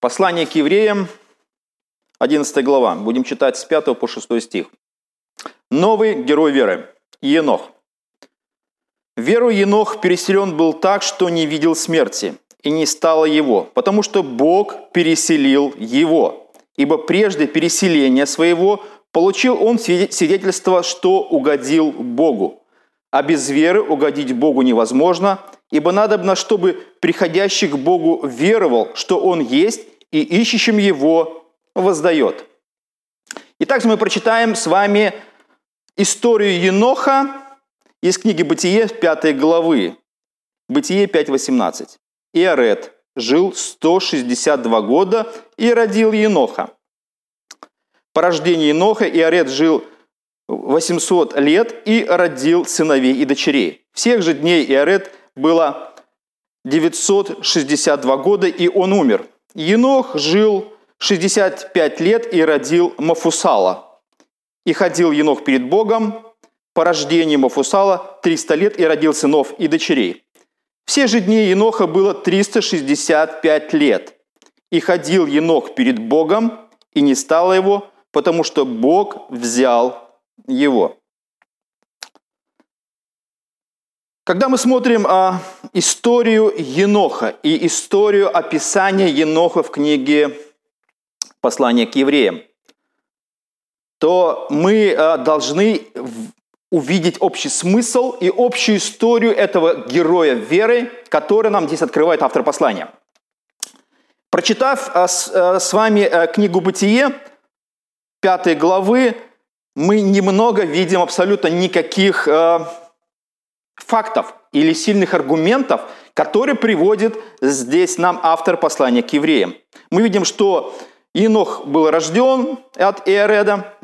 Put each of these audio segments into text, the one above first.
Послание к евреям, 11 глава. Будем читать с 5 по 6 стих. Новый герой веры – Енох. Веру Енох переселен был так, что не видел смерти, и не стало его, потому что Бог переселил его. Ибо прежде переселения своего получил он свидетельство, что угодил Богу. А без веры угодить Богу невозможно, ибо надобно, чтобы приходящий к Богу веровал, что Он есть, и ищущим Его воздает. Итак, мы прочитаем с вами историю Еноха из книги «Бытие» 5 главы. Бытие 5.18. Иорет жил 162 года и родил Еноха. По рождению Еноха Иорет жил 800 лет и родил сыновей и дочерей. Всех же дней Иорет было 962 года, и он умер. Енох жил 65 лет и родил Мафусала. И ходил Енох перед Богом по рождению Мафусала 300 лет и родил сынов и дочерей. Все же дни Еноха было 365 лет. И ходил Енох перед Богом, и не стало его, потому что Бог взял его. Когда мы смотрим а, историю Еноха и историю описания Еноха в книге «Послание к евреям», то мы а, должны увидеть общий смысл и общую историю этого героя веры, который нам здесь открывает автор послания. Прочитав а, с, а, с вами а, книгу «Бытие», пятой главы, мы немного видим абсолютно никаких э, фактов или сильных аргументов, которые приводит здесь нам автор послания к евреям. Мы видим, что Инох был рожден от Иореда,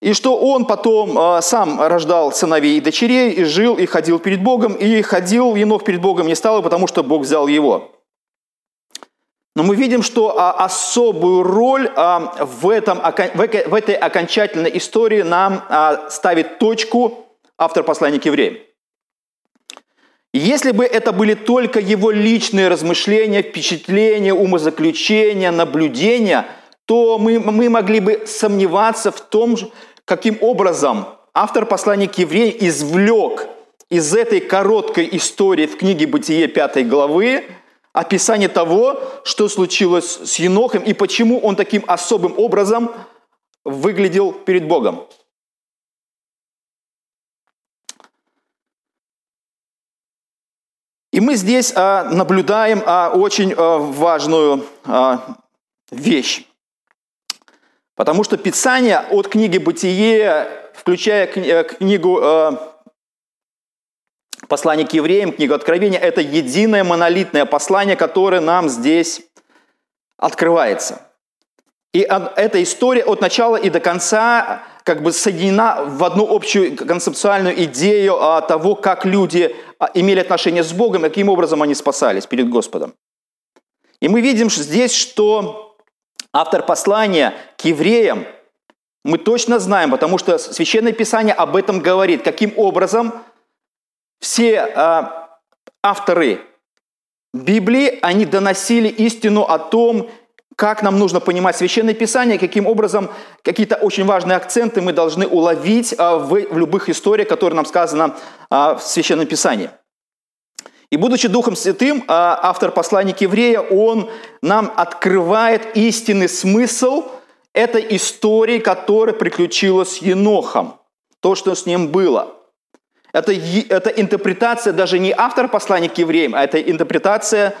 и что он потом э, сам рождал сыновей и дочерей, и жил, и ходил перед Богом, и ходил Енох перед Богом не стал, потому что Бог взял его. Но мы видим, что а, особую роль а, в, этом, в этой окончательной истории нам а, ставит точку автор послания к евреям. Если бы это были только его личные размышления, впечатления, умозаключения, наблюдения, то мы, мы могли бы сомневаться в том, каким образом автор послания к евреям извлек из этой короткой истории в книге «Бытие» пятой главы описание того, что случилось с Енохом и почему он таким особым образом выглядел перед Богом. И мы здесь а, наблюдаем а, очень а, важную а, вещь. Потому что Писание от книги «Бытие», включая э, книгу а, Послание к евреям, книга Откровения – это единое монолитное послание, которое нам здесь открывается. И эта история от начала и до конца как бы соединена в одну общую концептуальную идею того, как люди а, имели отношение с Богом, каким образом они спасались перед Господом. И мы видим здесь, что автор послания к евреям, мы точно знаем, потому что Священное Писание об этом говорит, каким образом все э, авторы Библии, они доносили истину о том, как нам нужно понимать Священное Писание, каким образом какие-то очень важные акценты мы должны уловить э, в, любых историях, которые нам сказано э, в Священном Писании. И будучи Духом Святым, автор послания к еврея, он нам открывает истинный смысл этой истории, которая приключилась с Енохом, то, что с ним было – это, это интерпретация даже не автор послания к евреям, а это интерпретация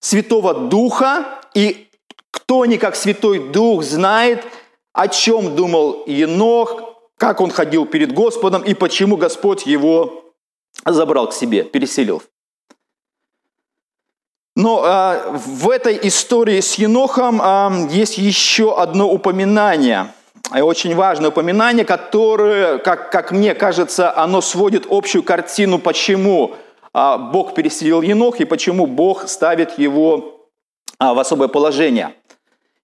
Святого Духа. И кто не как Святой Дух знает, о чем думал Енох, как он ходил перед Господом и почему Господь его забрал к себе, переселил. Но э, в этой истории с Енохом э, есть еще одно упоминание – очень важное упоминание, которое, как, как мне кажется, оно сводит общую картину, почему а, Бог переселил Енох и почему Бог ставит его а, в особое положение.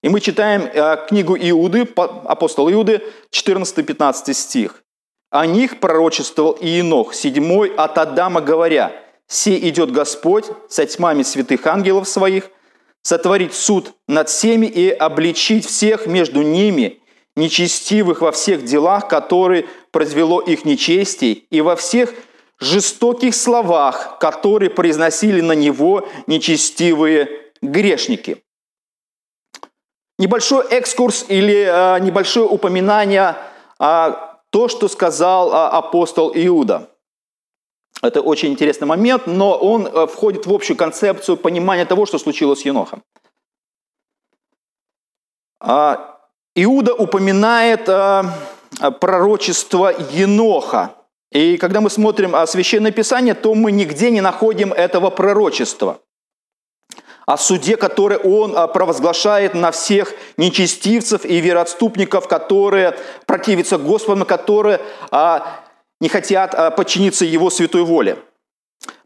И мы читаем а, книгу Иуды, апостол Иуды, 14-15 стих. «О них пророчествовал и Енох, седьмой от Адама, говоря, «Се идет Господь со тьмами святых ангелов своих, сотворить суд над всеми и обличить всех между ними, нечестивых во всех делах, которые произвело их нечестие, и во всех жестоких словах, которые произносили на него нечестивые грешники. Небольшой экскурс или а, небольшое упоминание а, то, что сказал а, апостол Иуда. Это очень интересный момент, но он а, входит в общую концепцию понимания того, что случилось с Енохом. А, Иуда упоминает а, пророчество Еноха. И когда мы смотрим Священное Писание, то мы нигде не находим этого пророчества о суде, который он провозглашает на всех нечестивцев и вероотступников, которые противятся Господу, которые не хотят подчиниться Его святой воле.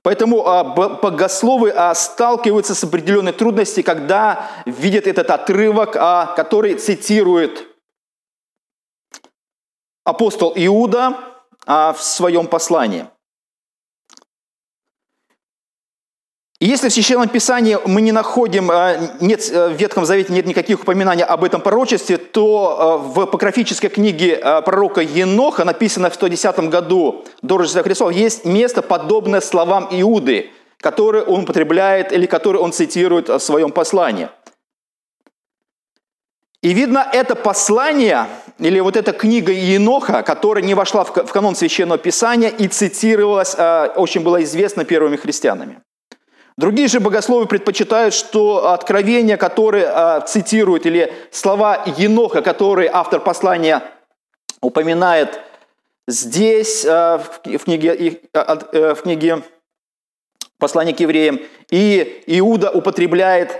Поэтому богословы сталкиваются с определенной трудностью, когда видят этот отрывок, который цитирует апостол Иуда в своем послании – И если в Священном Писании мы не находим, а, нет, э, в Ветхом Завете нет никаких упоминаний об этом пророчестве, то э, в апокрафической книге э, пророка Еноха, написанной в 110 году до Рождества Христова, есть место, подобное словам Иуды, которые он употребляет или которые он цитирует в своем послании. И видно, это послание, или вот эта книга Еноха, которая не вошла в канон Священного Писания и цитировалась, очень была известна первыми христианами. Другие же богословы предпочитают, что откровения, которые э, цитируют, или слова Еноха, которые автор послания упоминает здесь, э, в, книге, э, в книге послания к евреям, и Иуда употребляет,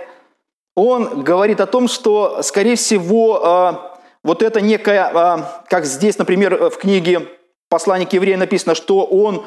он говорит о том, что, скорее всего, вот это некая, как здесь, например, в книге послания к евреям написано, что он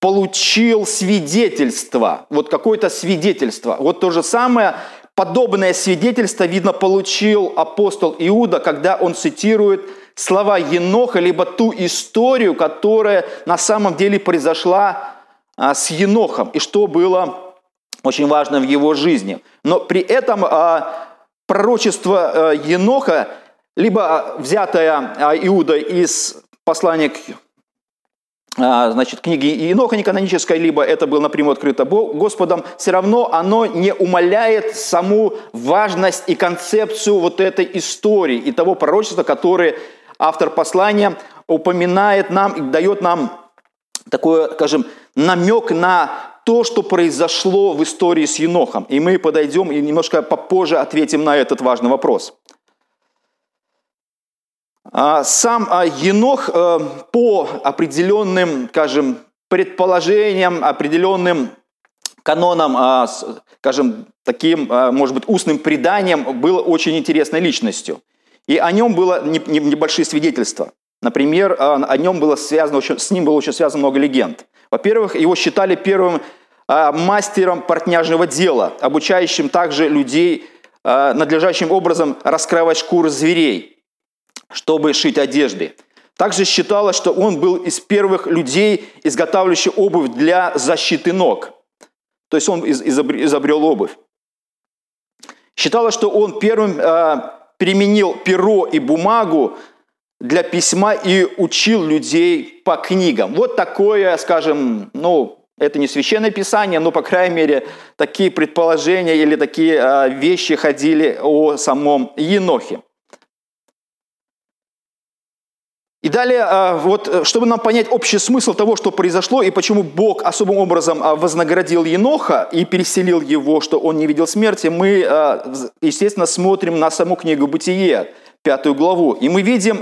получил свидетельство, вот какое-то свидетельство. Вот то же самое, подобное свидетельство, видно, получил апостол Иуда, когда он цитирует слова Еноха, либо ту историю, которая на самом деле произошла а, с Енохом, и что было очень важно в его жизни. Но при этом а, пророчество а, Еноха, либо взятое Иуда из послания к а, значит, книги Иеноха неканонической, либо это было напрямую открыто Господом, все равно оно не умаляет саму важность и концепцию вот этой истории и того пророчества, которое автор послания упоминает нам и дает нам такой, скажем, намек на то, что произошло в истории с Енохом. И мы подойдем и немножко попозже ответим на этот важный вопрос. А, сам а, Енох э, по определенным, скажем, предположениям, определенным канонам, а, скажем, таким, может быть, устным преданием, был очень интересной личностью. И о нем было небольшие свидетельства. Например, о нем было связано, с ним было очень связано много легенд. Во-первых, его считали первым мастером портняжного дела, обучающим также людей надлежащим образом раскрывать шкуры зверей чтобы шить одежды. Также считалось, что он был из первых людей, изготавливающих обувь для защиты ног. То есть он изобрел обувь. Считалось, что он первым э, применил перо и бумагу для письма и учил людей по книгам. Вот такое, скажем, ну, это не священное писание, но, по крайней мере, такие предположения или такие э, вещи ходили о самом Енохе. И далее, а, вот, э, чтобы нам понять общий смысл того, что произошло, и почему Бог особым образом а, вознаградил Еноха и переселил его, что он не видел смерти, мы, а, естественно, смотрим на саму книгу «Бытие», пятую главу. И мы видим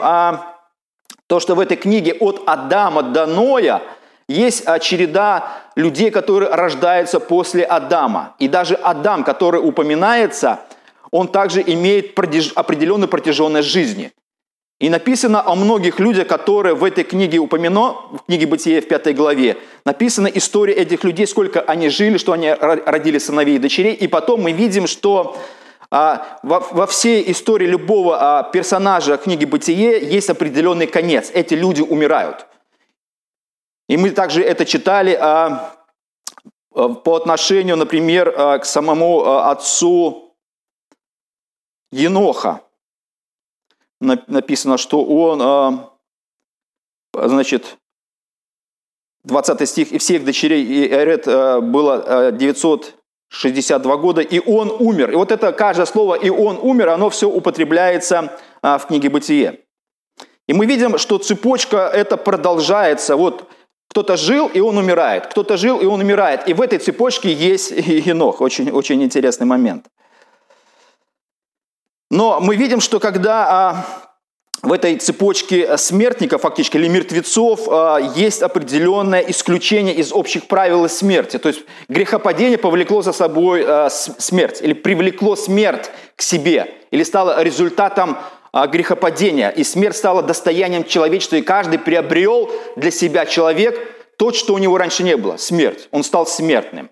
то, что в этой книге от Адама до Ноя есть череда людей, которые рождаются после Адама. И даже Адам, который упоминается, он также имеет определенную протяженность жизни – и написано о многих людях, которые в этой книге упомяно, в книге Бытия в пятой главе, написана история этих людей, сколько они жили, что они родили сыновей и дочерей. И потом мы видим, что а, во, во всей истории любого а, персонажа книги Бытие есть определенный конец. Эти люди умирают. И мы также это читали а, по отношению, например, к самому отцу Еноха. Написано, что он, а, значит, 20 стих, «И всех дочерей Иерет а, было 962 года, и он умер». И вот это каждое слово «и он умер», оно все употребляется в книге «Бытие». И мы видим, что цепочка это продолжается. Вот кто-то жил, и он умирает. Кто-то жил, и он умирает. И в этой цепочке есть Енох. Очень, очень интересный момент. Но мы видим, что когда а, в этой цепочке смертников, фактически, или мертвецов, а, есть определенное исключение из общих правил смерти. То есть грехопадение повлекло за собой а, смерть, или привлекло смерть к себе, или стало результатом грехопадения, и смерть стала достоянием человечества, и каждый приобрел для себя человек то, что у него раньше не было – смерть. Он стал смертным.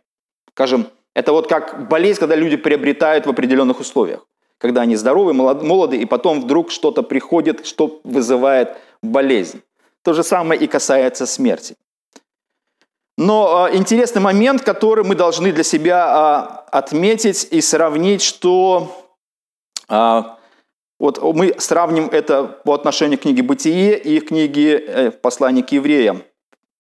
Скажем, это вот как болезнь, когда люди приобретают в определенных условиях. Когда они здоровы, молоды, и потом вдруг что-то приходит, что вызывает болезнь. То же самое и касается смерти. Но э, интересный момент, который мы должны для себя э, отметить и сравнить, что э, вот мы сравним это по отношению к книге «Бытие» и книге э, «Послание к евреям»,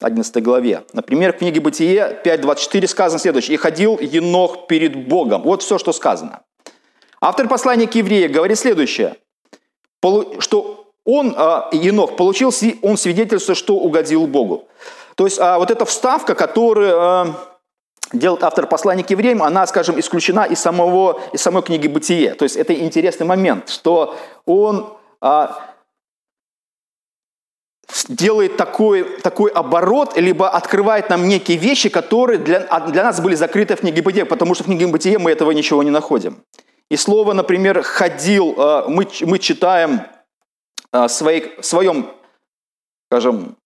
11 главе. Например, в книге «Бытие» 5.24 сказано следующее. «И ходил Енох перед Богом». Вот все, что сказано. Автор послания к евреям говорит следующее, что он, а, Енох, получил, он свидетельство, что угодил Богу. То есть а, вот эта вставка, которую а, делает автор послания к евреям, она, скажем, исключена из, самого, из самой книги «Бытие». То есть это интересный момент, что он делает такой, такой оборот, либо открывает нам некие вещи, которые для, для нас были закрыты в книге «Бытие», потому что в книге «Бытие» мы этого ничего не находим. И слово, например, «ходил», а, мы, мы читаем а, в своем, скажем,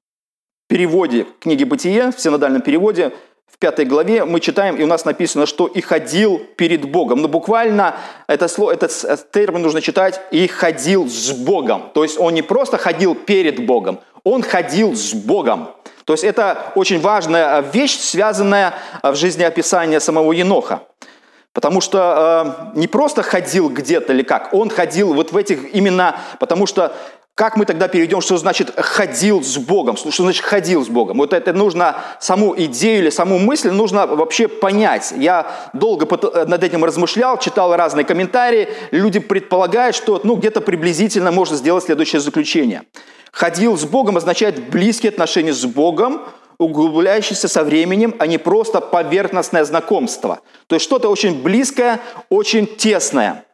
переводе книги «Бытие», в синодальном переводе – в пятой главе мы читаем, и у нас написано, что «и ходил перед Богом». Но буквально это слово, этот термин нужно читать «и ходил с Богом». То есть он не просто ходил перед Богом, он ходил с Богом. То есть это очень важная вещь, связанная в жизни описания самого Еноха. Потому что э, не просто ходил где-то или как, он ходил вот в этих именно, потому что как мы тогда перейдем, что значит ходил с Богом? Что значит ходил с Богом? Вот это нужно, саму идею или саму мысль нужно вообще понять. Я долго над этим размышлял, читал разные комментарии. Люди предполагают, что ну, где-то приблизительно можно сделать следующее заключение. Ходил с Богом означает близкие отношения с Богом, углубляющиеся со временем, а не просто поверхностное знакомство. То есть что-то очень близкое, очень тесное –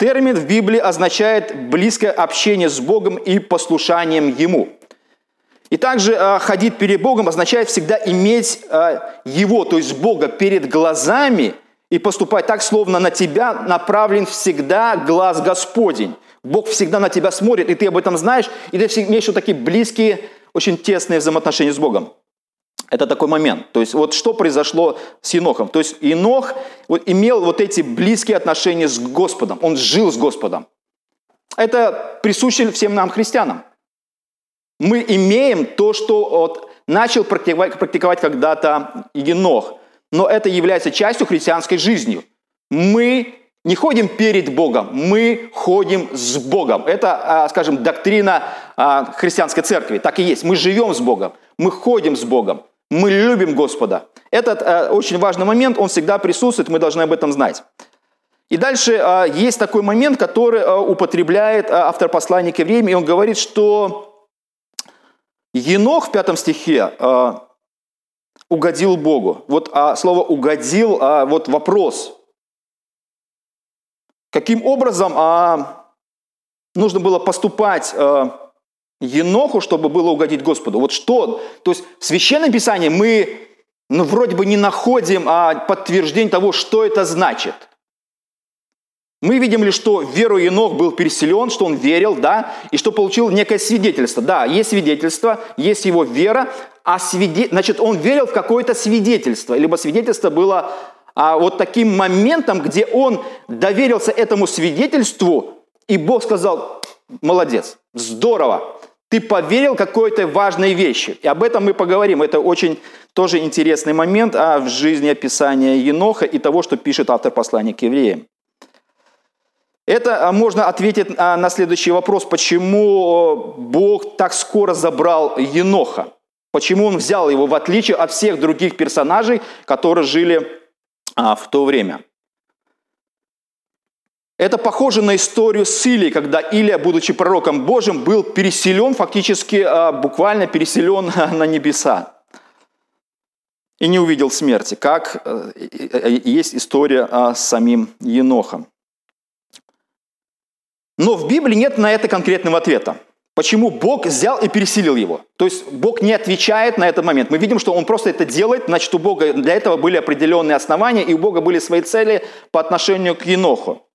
Термин в Библии означает близкое общение с Богом и послушанием Ему. И также э, ходить перед Богом означает всегда иметь э, Его, то есть Бога, перед глазами и поступать так, словно на тебя направлен всегда глаз Господень. Бог всегда на тебя смотрит, и ты об этом знаешь, и ты имеешь вот такие близкие, очень тесные взаимоотношения с Богом. Это такой момент. То есть вот что произошло с Енохом. То есть Енох вот, имел вот эти близкие отношения с Господом. Он жил с Господом. Это присуще всем нам, христианам. Мы имеем то, что вот, начал практиковать, практиковать когда-то Енох. Но это является частью христианской жизни. Мы не ходим перед Богом, мы ходим с Богом. Это, а, скажем, доктрина а, христианской церкви. Так и есть. Мы живем с Богом, мы ходим с Богом. Мы любим Господа. Этот э, очень важный момент, он всегда присутствует, мы должны об этом знать. И дальше э, есть такой момент, который э, употребляет э, автор послания к евреям, и он говорит, что Енох в пятом стихе э, угодил Богу. Вот а слово «угодил», а, вот вопрос. Каким образом а, нужно было поступать а, Еноху, чтобы было угодить Господу. Вот что? То есть в Священном Писании мы ну, вроде бы не находим а, подтверждение того, что это значит. Мы видим лишь, что веру Енох был переселен, что он верил, да, и что получил некое свидетельство. Да, есть свидетельство, есть его вера, а свиде... значит, он верил в какое-то свидетельство, либо свидетельство было а, вот таким моментом, где он доверился этому свидетельству, и Бог сказал, молодец, здорово, ты поверил какой-то важной вещи. И об этом мы поговорим. Это очень тоже интересный момент а, в жизни описания Еноха и того, что пишет автор послания к евреям. Это а, можно ответить а, на следующий вопрос, почему Бог так скоро забрал Еноха? Почему он взял его в отличие от всех других персонажей, которые жили а, в то время? Это похоже на историю с Илией, когда Илия, будучи пророком Божьим, был переселен, фактически буквально переселен на небеса и не увидел смерти, как э, есть история с самим Енохом. Но в Библии нет на это конкретного ответа. Почему Бог взял и переселил его? То есть Бог не отвечает на этот момент. Мы видим, что Он просто это делает, значит, у Бога для этого были определенные основания, и у Бога были свои цели по отношению к Еноху.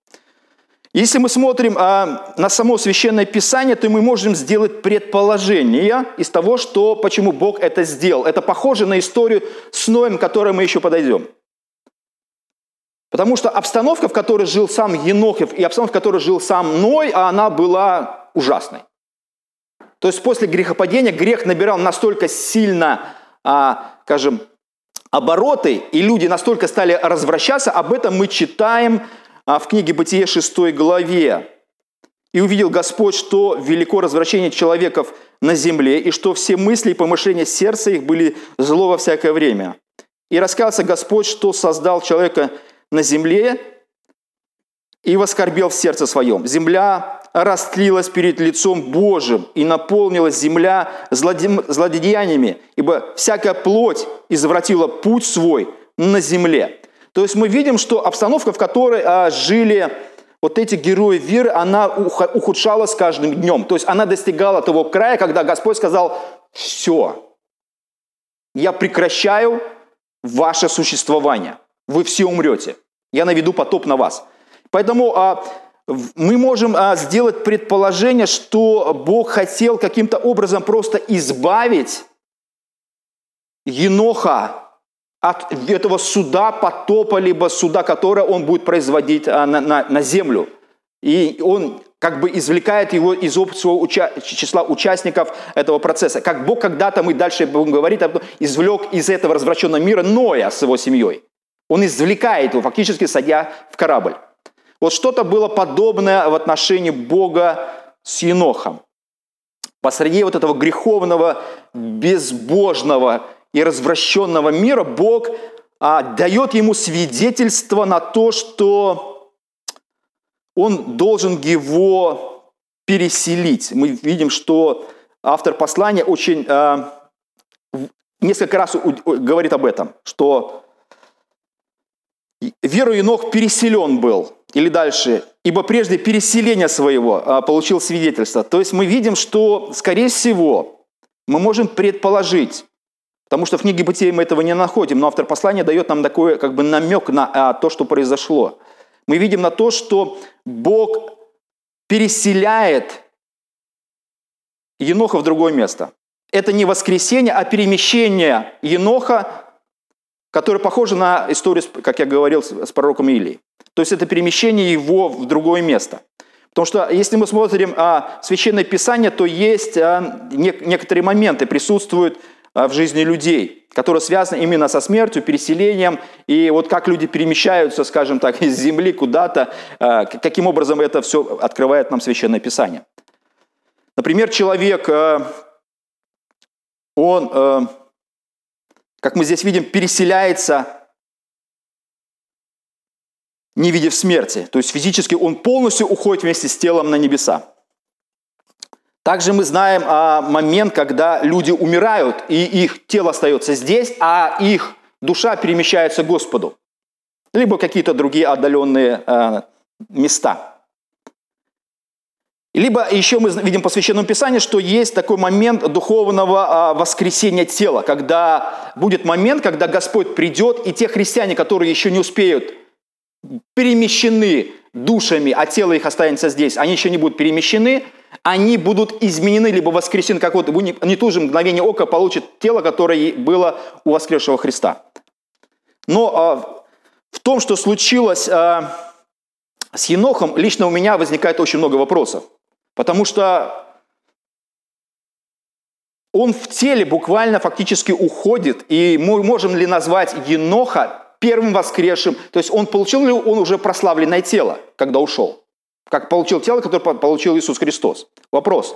Если мы смотрим а, на само Священное Писание, то мы можем сделать предположение из того, что, почему Бог это сделал. Это похоже на историю с Ноем, к которой мы еще подойдем. Потому что обстановка, в которой жил сам Енохев, и обстановка, в которой жил сам Ной, она была ужасной. То есть после грехопадения грех набирал настолько сильно, а, скажем, обороты, и люди настолько стали развращаться, об этом мы читаем а, в книге «Бытие» 6 главе. «И увидел Господь, что велико развращение человеков на земле, и что все мысли и помышления сердца их были зло во всякое время. И раскался Господь, что создал человека на земле и воскорбел в сердце своем. Земля растлилась перед лицом Божьим, и наполнилась земля злодеяниями, ибо всякая плоть извратила путь свой на земле. То есть мы видим, что обстановка, в которой а, жили вот эти герои веры, она ухудшалась с каждым днем. То есть она достигала того края, когда Господь сказал, все, я прекращаю ваше существование вы все умрете. Я наведу потоп на вас. Поэтому а, мы можем а, сделать предположение, что Бог хотел каким-то образом просто избавить Еноха от этого суда потопа, либо суда, которое он будет производить а, на, на, на землю. И он как бы извлекает его из своего уча- числа участников этого процесса. Как Бог когда-то, мы дальше будем говорить, извлек из этого развращенного мира Ноя с его семьей. Он извлекает его, фактически садя в корабль. Вот что-то было подобное в отношении Бога с Енохом. Посреди вот этого греховного, безбожного и развращенного мира Бог а, дает ему свидетельство на то, что он должен его переселить. Мы видим, что автор послания очень а, несколько раз говорит об этом, что Веру Енох переселен был. Или дальше. Ибо прежде переселения своего а, получил свидетельство. То есть мы видим, что, скорее всего, мы можем предположить, потому что в книге Бытия мы этого не находим, но автор послания дает нам такой как бы намек на а, то, что произошло. Мы видим на то, что Бог переселяет Еноха в другое место. Это не воскресение, а перемещение Еноха которая похожа на историю, как я говорил, с пророком Илией. То есть это перемещение его в другое место. Потому что если мы смотрим а, Священное Писание, то есть а, не, некоторые моменты присутствуют в жизни людей, которые связаны именно со смертью, переселением, и вот как люди перемещаются, скажем так, из земли куда-то, а, каким образом это все открывает нам Священное Писание. Например, человек, а, он... А, как мы здесь видим, переселяется, не видев смерти. То есть физически он полностью уходит вместе с телом на небеса. Также мы знаем о момент, когда люди умирают, и их тело остается здесь, а их душа перемещается к Господу. Либо какие-то другие отдаленные э, места. Либо еще мы видим по Священному Писанию, что есть такой момент духовного а, воскресения тела, когда будет момент, когда Господь придет, и те христиане, которые еще не успеют, перемещены душами, а тело их останется здесь, они еще не будут перемещены, они будут изменены, либо воскресены, как вот они тут же мгновение ока получат тело, которое было у воскресшего Христа. Но а, в том, что случилось а, с Енохом, лично у меня возникает очень много вопросов. Потому что он в теле буквально фактически уходит, и мы можем ли назвать Еноха первым воскресшим? То есть он получил ли он уже прославленное тело, когда ушел? Как получил тело, которое получил Иисус Христос. Вопрос.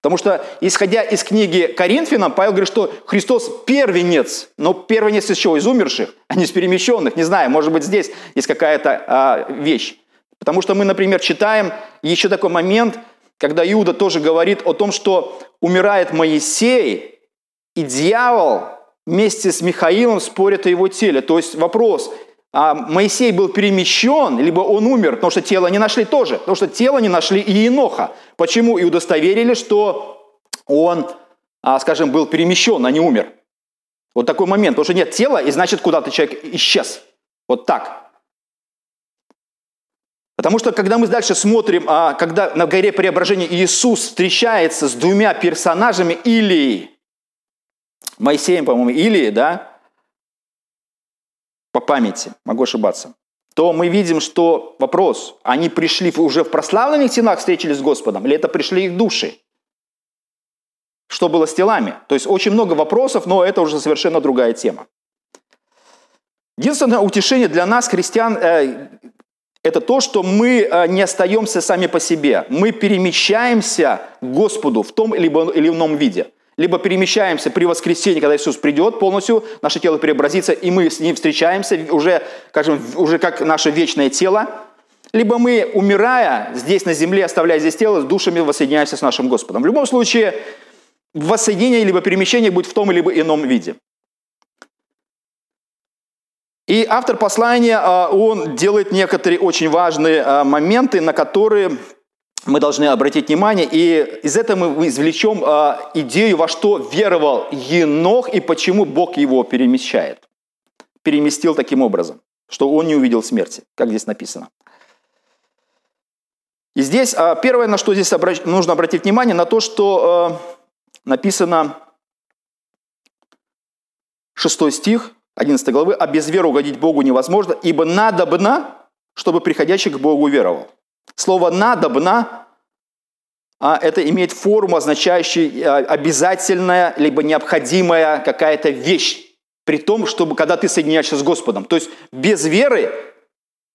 Потому что, исходя из книги Коринфянам, Павел говорит, что Христос первенец. Но первенец из чего? Из умерших, а не из перемещенных. Не знаю, может быть, здесь есть какая-то а, вещь. Потому что мы, например, читаем еще такой момент, когда Иуда тоже говорит о том, что умирает Моисей, и дьявол вместе с Михаилом спорят о его теле. То есть вопрос, а Моисей был перемещен, либо он умер, потому что тело не нашли тоже, потому что тело не нашли и Еноха. Почему? И удостоверили, что он, а, скажем, был перемещен, а не умер. Вот такой момент, потому что нет тела, и значит, куда-то человек исчез. Вот так. Потому что, когда мы дальше смотрим, а, когда на горе преображения Иисус встречается с двумя персонажами Илии, Моисеем, по-моему, Илии, да, по памяти, могу ошибаться, то мы видим, что вопрос, они пришли уже в прославленных телах, встретились с Господом, или это пришли их души? Что было с телами? То есть очень много вопросов, но это уже совершенно другая тема. Единственное утешение для нас, христиан, э, это то, что мы э, не остаемся сами по себе. Мы перемещаемся к Господу в том или ином виде. Либо перемещаемся при воскресенье, когда Иисус придет полностью, наше тело преобразится, и мы с Ним встречаемся уже, скажем, уже как наше вечное тело. Либо мы, умирая здесь на земле, оставляя здесь тело, с душами воссоединяемся с нашим Господом. В любом случае, воссоединение либо перемещение будет в том или ином виде. И автор послания, а, он делает некоторые очень важные а, моменты, на которые мы должны обратить внимание. И из этого мы извлечем а, идею, во что веровал Енох и почему Бог его перемещает. Переместил таким образом, что он не увидел смерти, как здесь написано. И здесь первое, на что здесь нужно обратить внимание, на то, что написано 6 стих, 11 главы, «А без веры угодить Богу невозможно, ибо надобно, чтобы приходящий к Богу веровал». Слово «надобно» а, это имеет форму, означающую а, обязательная, либо необходимая какая-то вещь, при том, чтобы когда ты соединяешься с Господом. То есть без веры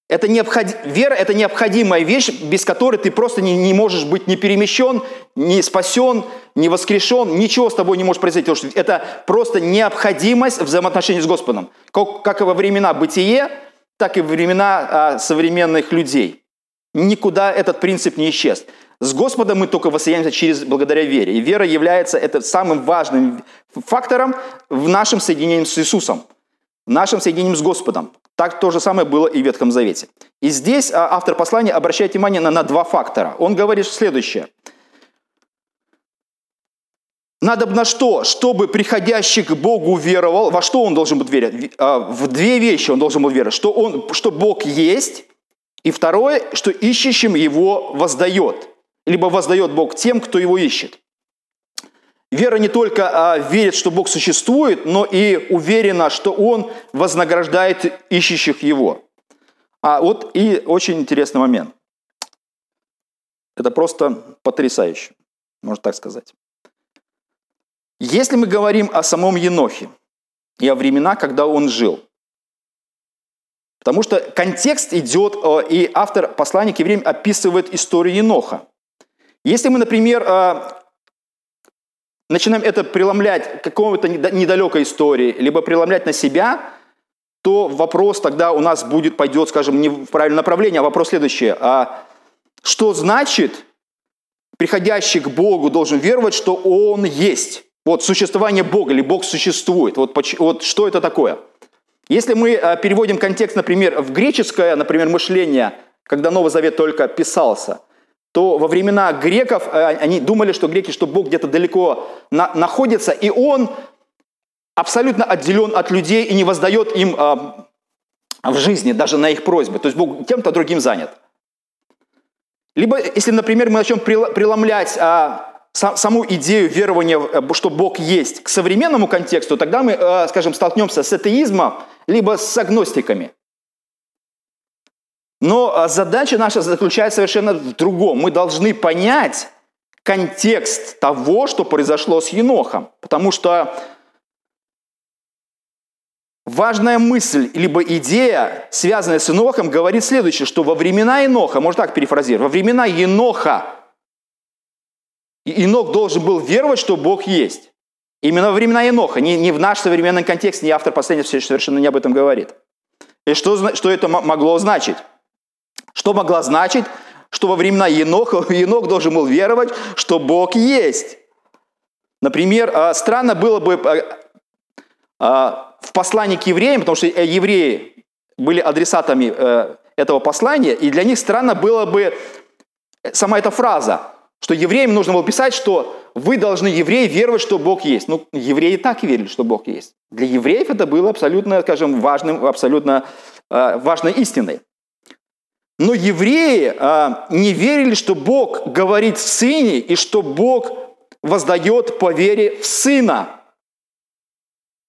это необход... Вера – это необходимая вещь, без которой ты просто не, не можешь быть ни перемещен, ни спасен, ни воскрешен, ничего с тобой не может произойти. Что это просто необходимость взаимоотношений с Господом. Как, как и во времена бытия, так и во времена а, современных людей. Никуда этот принцип не исчез. С Господом мы только воссоединяемся через благодаря вере. И вера является это самым важным фактором в нашем соединении с Иисусом, в нашем соединении с Господом. Так то же самое было и в Ветхом Завете. И здесь а, автор послания обращает внимание на, на два фактора. Он говорит следующее. Надо на что? Чтобы приходящий к Богу веровал. Во что он должен быть верить? А, в две вещи он должен был верить. Что, он, что Бог есть, и второе, что ищущим его воздает. Либо воздает Бог тем, кто его ищет. Вера не только а, верит, что Бог существует, но и уверена, что Он вознаграждает ищущих Его. А вот и очень интересный момент. Это просто потрясающе, можно так сказать. Если мы говорим о самом Енохе и о временах, когда он жил, потому что контекст идет, и автор послания к евреям описывает историю Еноха. Если мы, например, а, начинаем это преломлять к какому-то недалекой истории, либо преломлять на себя, то вопрос тогда у нас будет, пойдет, скажем, не в правильном направлении, а вопрос следующий. А что значит приходящий к Богу должен веровать, что Он есть? Вот существование Бога или Бог существует. Вот, вот что это такое? Если мы а, переводим контекст, например, в греческое, например, мышление, когда Новый Завет только писался – то во времена греков э, они думали, что греки, что Бог где-то далеко на, находится, и Он абсолютно отделен от людей и не воздает им а, в жизни, даже на их просьбы. То есть Бог тем-то другим занят. Либо, если, например, мы начнем преломлять а, саму идею верования, э, что Бог есть, к современному контексту, тогда мы, а, скажем, столкнемся с атеизмом, либо с агностиками. Но а, задача наша заключается совершенно в другом. Мы должны понять контекст того, что произошло с Енохом. Потому что важная мысль, либо идея, связанная с Енохом, говорит следующее, что во времена Еноха, можно так перефразировать, во времена Еноха Инок должен был веровать, что Бог есть. Именно во времена Еноха, не, не в наш современный контекст, не автор последнего совершенно не об этом говорит. И что, что это могло значить? Что могло значить, что во времена Еноха Енох должен был веровать, что Бог есть? Например, а, странно было бы а, а, в послании к евреям, потому что э, евреи были адресатами э, этого послания, и для них странно было бы сама эта фраза, что евреям нужно было писать, что вы должны, евреи, веровать, что Бог есть. Ну, евреи так верили, что Бог есть. Для евреев это было абсолютно, скажем, важным, абсолютно э, важной истиной. Но евреи э, не верили, что Бог говорит в Сыне и что Бог воздает по вере в Сына.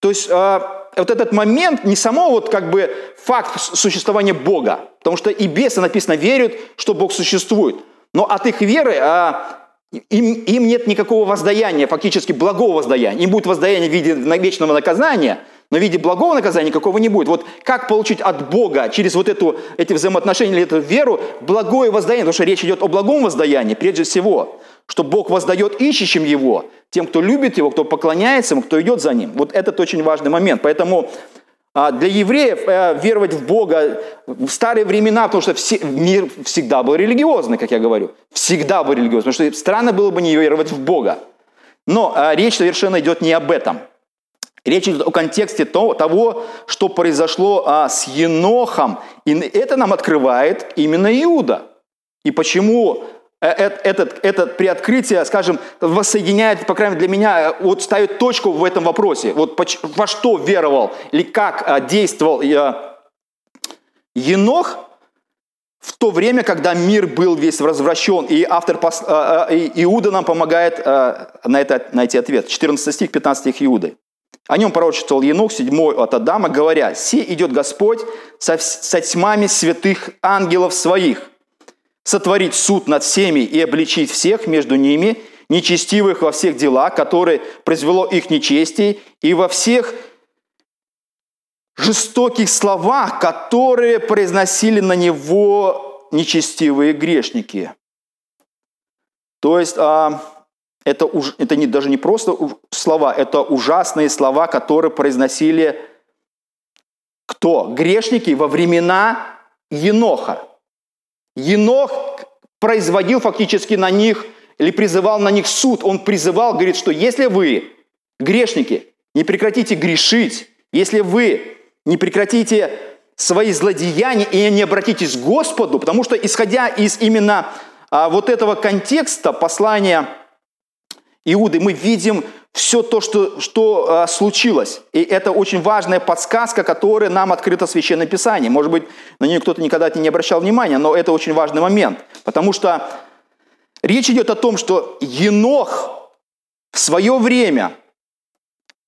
То есть э, вот этот момент, не само вот как бы факт существования Бога, потому что и бесы, написано, верят, что Бог существует. Но от их веры а, им, им нет никакого воздаяния, фактически благого воздаяния. Им будет воздаяние в виде вечного наказания, но в виде благого наказания никакого не будет. Вот как получить от Бога через вот эту, эти взаимоотношения или эту веру благое воздаяние? Потому что речь идет о благом воздаянии прежде всего, что Бог воздает ищущим Его, тем, кто любит Его, кто поклоняется Ему, кто идет за Ним. Вот этот очень важный момент. Поэтому для евреев э, веровать в Бога в старые времена, потому что все, мир всегда был религиозный, как я говорю. Всегда был религиозный, потому что странно было бы не веровать в Бога. Но а, речь совершенно идет не об этом. Речь идет о контексте того, что произошло а, с Енохом. И это нам открывает именно Иуда. И почему Э, этот, этот при открытии, скажем, воссоединяет, по крайней мере для меня, э, вот ставит точку в этом вопросе. Вот во что веровал или как э, действовал Енох в то время, когда мир был весь развращен. И автор Иуда нам помогает на это найти ответ. 14 стих, 15 стих Иуды. О нем пророчествовал Енох, седьмой от Адама, говоря, «Се идет Господь со, со тьмами святых ангелов своих, сотворить суд над всеми и обличить всех между ними, нечестивых во всех делах, которые произвело их нечестие, и во всех жестоких словах, которые произносили на него нечестивые грешники. То есть а, это, уж, это не, даже не просто слова, это ужасные слова, которые произносили кто? Грешники во времена Еноха. Енох производил фактически на них или призывал на них суд. Он призывал, говорит, что если вы, грешники, не прекратите грешить, если вы не прекратите свои злодеяния и не обратитесь к Господу, потому что исходя из именно а, вот этого контекста послания Иуды, мы видим все то, что, что а, случилось. И это очень важная подсказка, которая нам открыта в Священном Писании. Может быть, на нее кто-то никогда не обращал внимания, но это очень важный момент. Потому что речь идет о том, что Енох в свое время,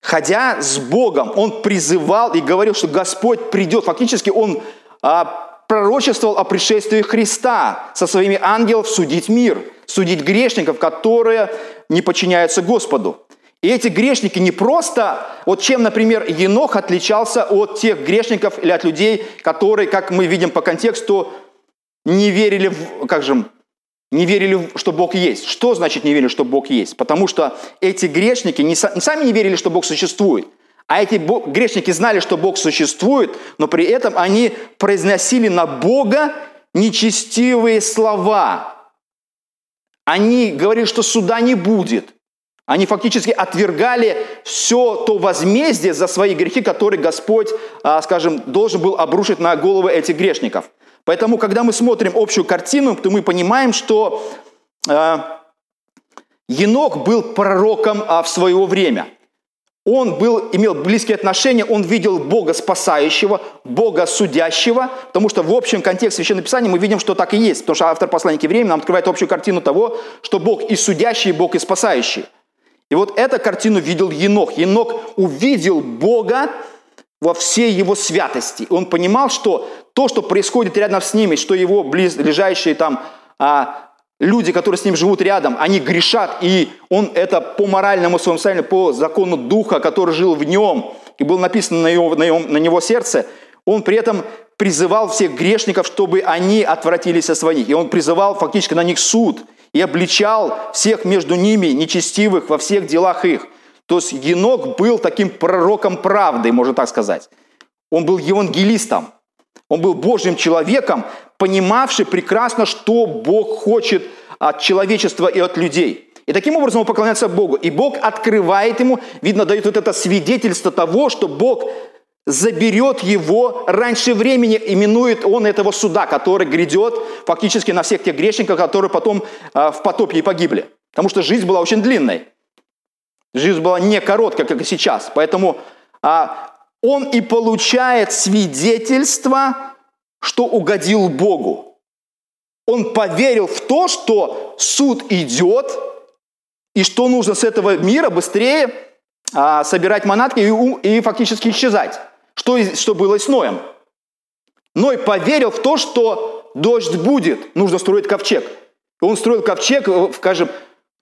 ходя с Богом, он призывал и говорил, что Господь придет. Фактически он а, пророчествовал о пришествии Христа со своими ангелами судить мир, судить грешников, которые не подчиняются Господу. И эти грешники не просто, вот чем, например, Енох отличался от тех грешников или от людей, которые, как мы видим по контексту, не верили в, как же, не верили, что Бог есть. Что значит не верили, что Бог есть? Потому что эти грешники не, сами не верили, что Бог существует, а эти грешники знали, что Бог существует, но при этом они произносили на Бога нечестивые слова. Они говорили, что суда не будет – они фактически отвергали все то возмездие за свои грехи, которые Господь, а, скажем, должен был обрушить на головы этих грешников. Поэтому, когда мы смотрим общую картину, то мы понимаем, что а, Енох был пророком а, в свое время. Он был, имел близкие отношения, он видел Бога спасающего, Бога судящего, потому что в общем контексте Священного Писания мы видим, что так и есть, потому что автор послания к евреям нам открывает общую картину того, что Бог и судящий, и Бог и спасающий. И вот эту картину видел Енох. Енох увидел Бога во всей его святости. Он понимал, что то, что происходит рядом с ними, что его близлежащие там а, люди, которые с ним живут рядом, они грешат, и он это по моральному своему состоянию, по закону Духа, который жил в нем, и было написано на его, на, его, на него сердце, он при этом призывал всех грешников, чтобы они отвратились от своих. И он призывал фактически на них суд и обличал всех между ними нечестивых во всех делах их. То есть Енок был таким пророком правды, можно так сказать. Он был евангелистом. Он был Божьим человеком, понимавший прекрасно, что Бог хочет от человечества и от людей. И таким образом он поклоняется Богу. И Бог открывает ему, видно, дает вот это свидетельство того, что Бог заберет его раньше времени, именует он этого суда, который грядет фактически на всех тех грешников, которые потом а, в потопе и погибли. Потому что жизнь была очень длинной. Жизнь была не короткая, как и сейчас. Поэтому а, он и получает свидетельство, что угодил Богу. Он поверил в то, что суд идет, и что нужно с этого мира быстрее а, собирать манатки и, и фактически исчезать. Что, что было с Ноем? Ной поверил в то, что дождь будет, нужно строить ковчег. Он строил ковчег, э, скажем,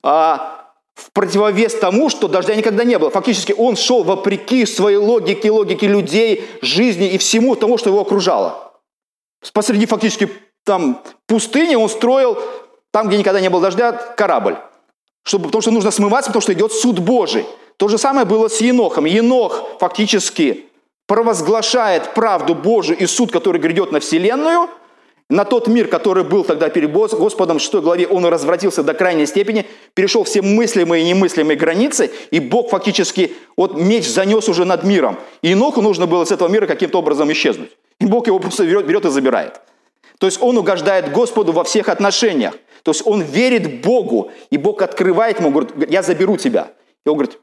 а, в противовес тому, что дождя никогда не было. Фактически он шел вопреки своей логике, логике людей, жизни и всему тому, что его окружало. Посреди фактически там пустыни он строил, там, где никогда не было дождя, корабль. Чтобы, потому что нужно смываться, потому что идет суд Божий. То же самое было с Енохом. Енох фактически провозглашает правду Божию и суд, который грядет на Вселенную, на тот мир, который был тогда перед Господом, в 6 главе, он развратился до крайней степени, перешел все мыслимые и немыслимые границы, и Бог фактически, вот меч занес уже над миром. И Иноху нужно было с этого мира каким-то образом исчезнуть. И Бог его просто берет, берет и забирает. То есть он угождает Господу во всех отношениях. То есть он верит Богу, и Бог открывает ему, говорит, я заберу тебя. И он говорит,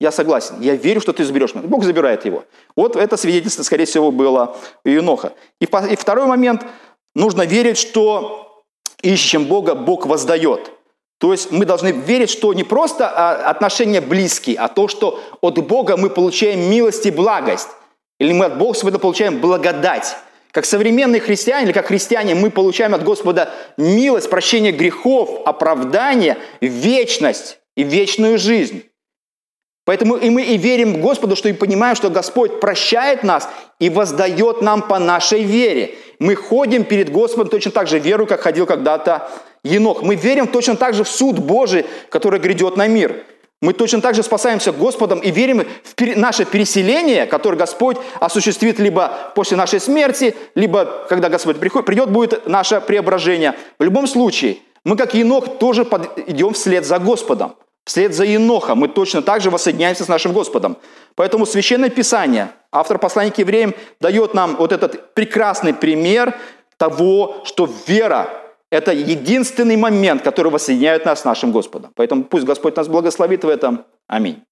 я согласен, я верю, что ты заберешь меня. Бог забирает его. Вот это свидетельство, скорее всего, было у Еноха. И, и второй момент, нужно верить, что ищем Бога, Бог воздает. То есть мы должны верить, что не просто а, отношения близкие, а то, что от Бога мы получаем милость и благость. Или мы от Бога своего получаем благодать. Как современные христиане или как христиане мы получаем от Господа милость, прощение грехов, оправдание, вечность и вечную жизнь. Поэтому и мы и верим Господу, что и понимаем, что Господь прощает нас и воздает нам по нашей вере. Мы ходим перед Господом точно так же веру, как ходил когда-то Енох. Мы верим точно так же в суд Божий, который грядет на мир. Мы точно так же спасаемся Господом и верим в наше переселение, которое Господь осуществит либо после нашей смерти, либо когда Господь приходит, придет, будет наше преображение. В любом случае, мы, как Енох, тоже идем вслед за Господом. Вслед за Енохом мы точно так же воссоединяемся с нашим Господом. Поэтому Священное Писание, автор послания к евреям, дает нам вот этот прекрасный пример того, что вера – это единственный момент, который воссоединяет нас с нашим Господом. Поэтому пусть Господь нас благословит в этом. Аминь.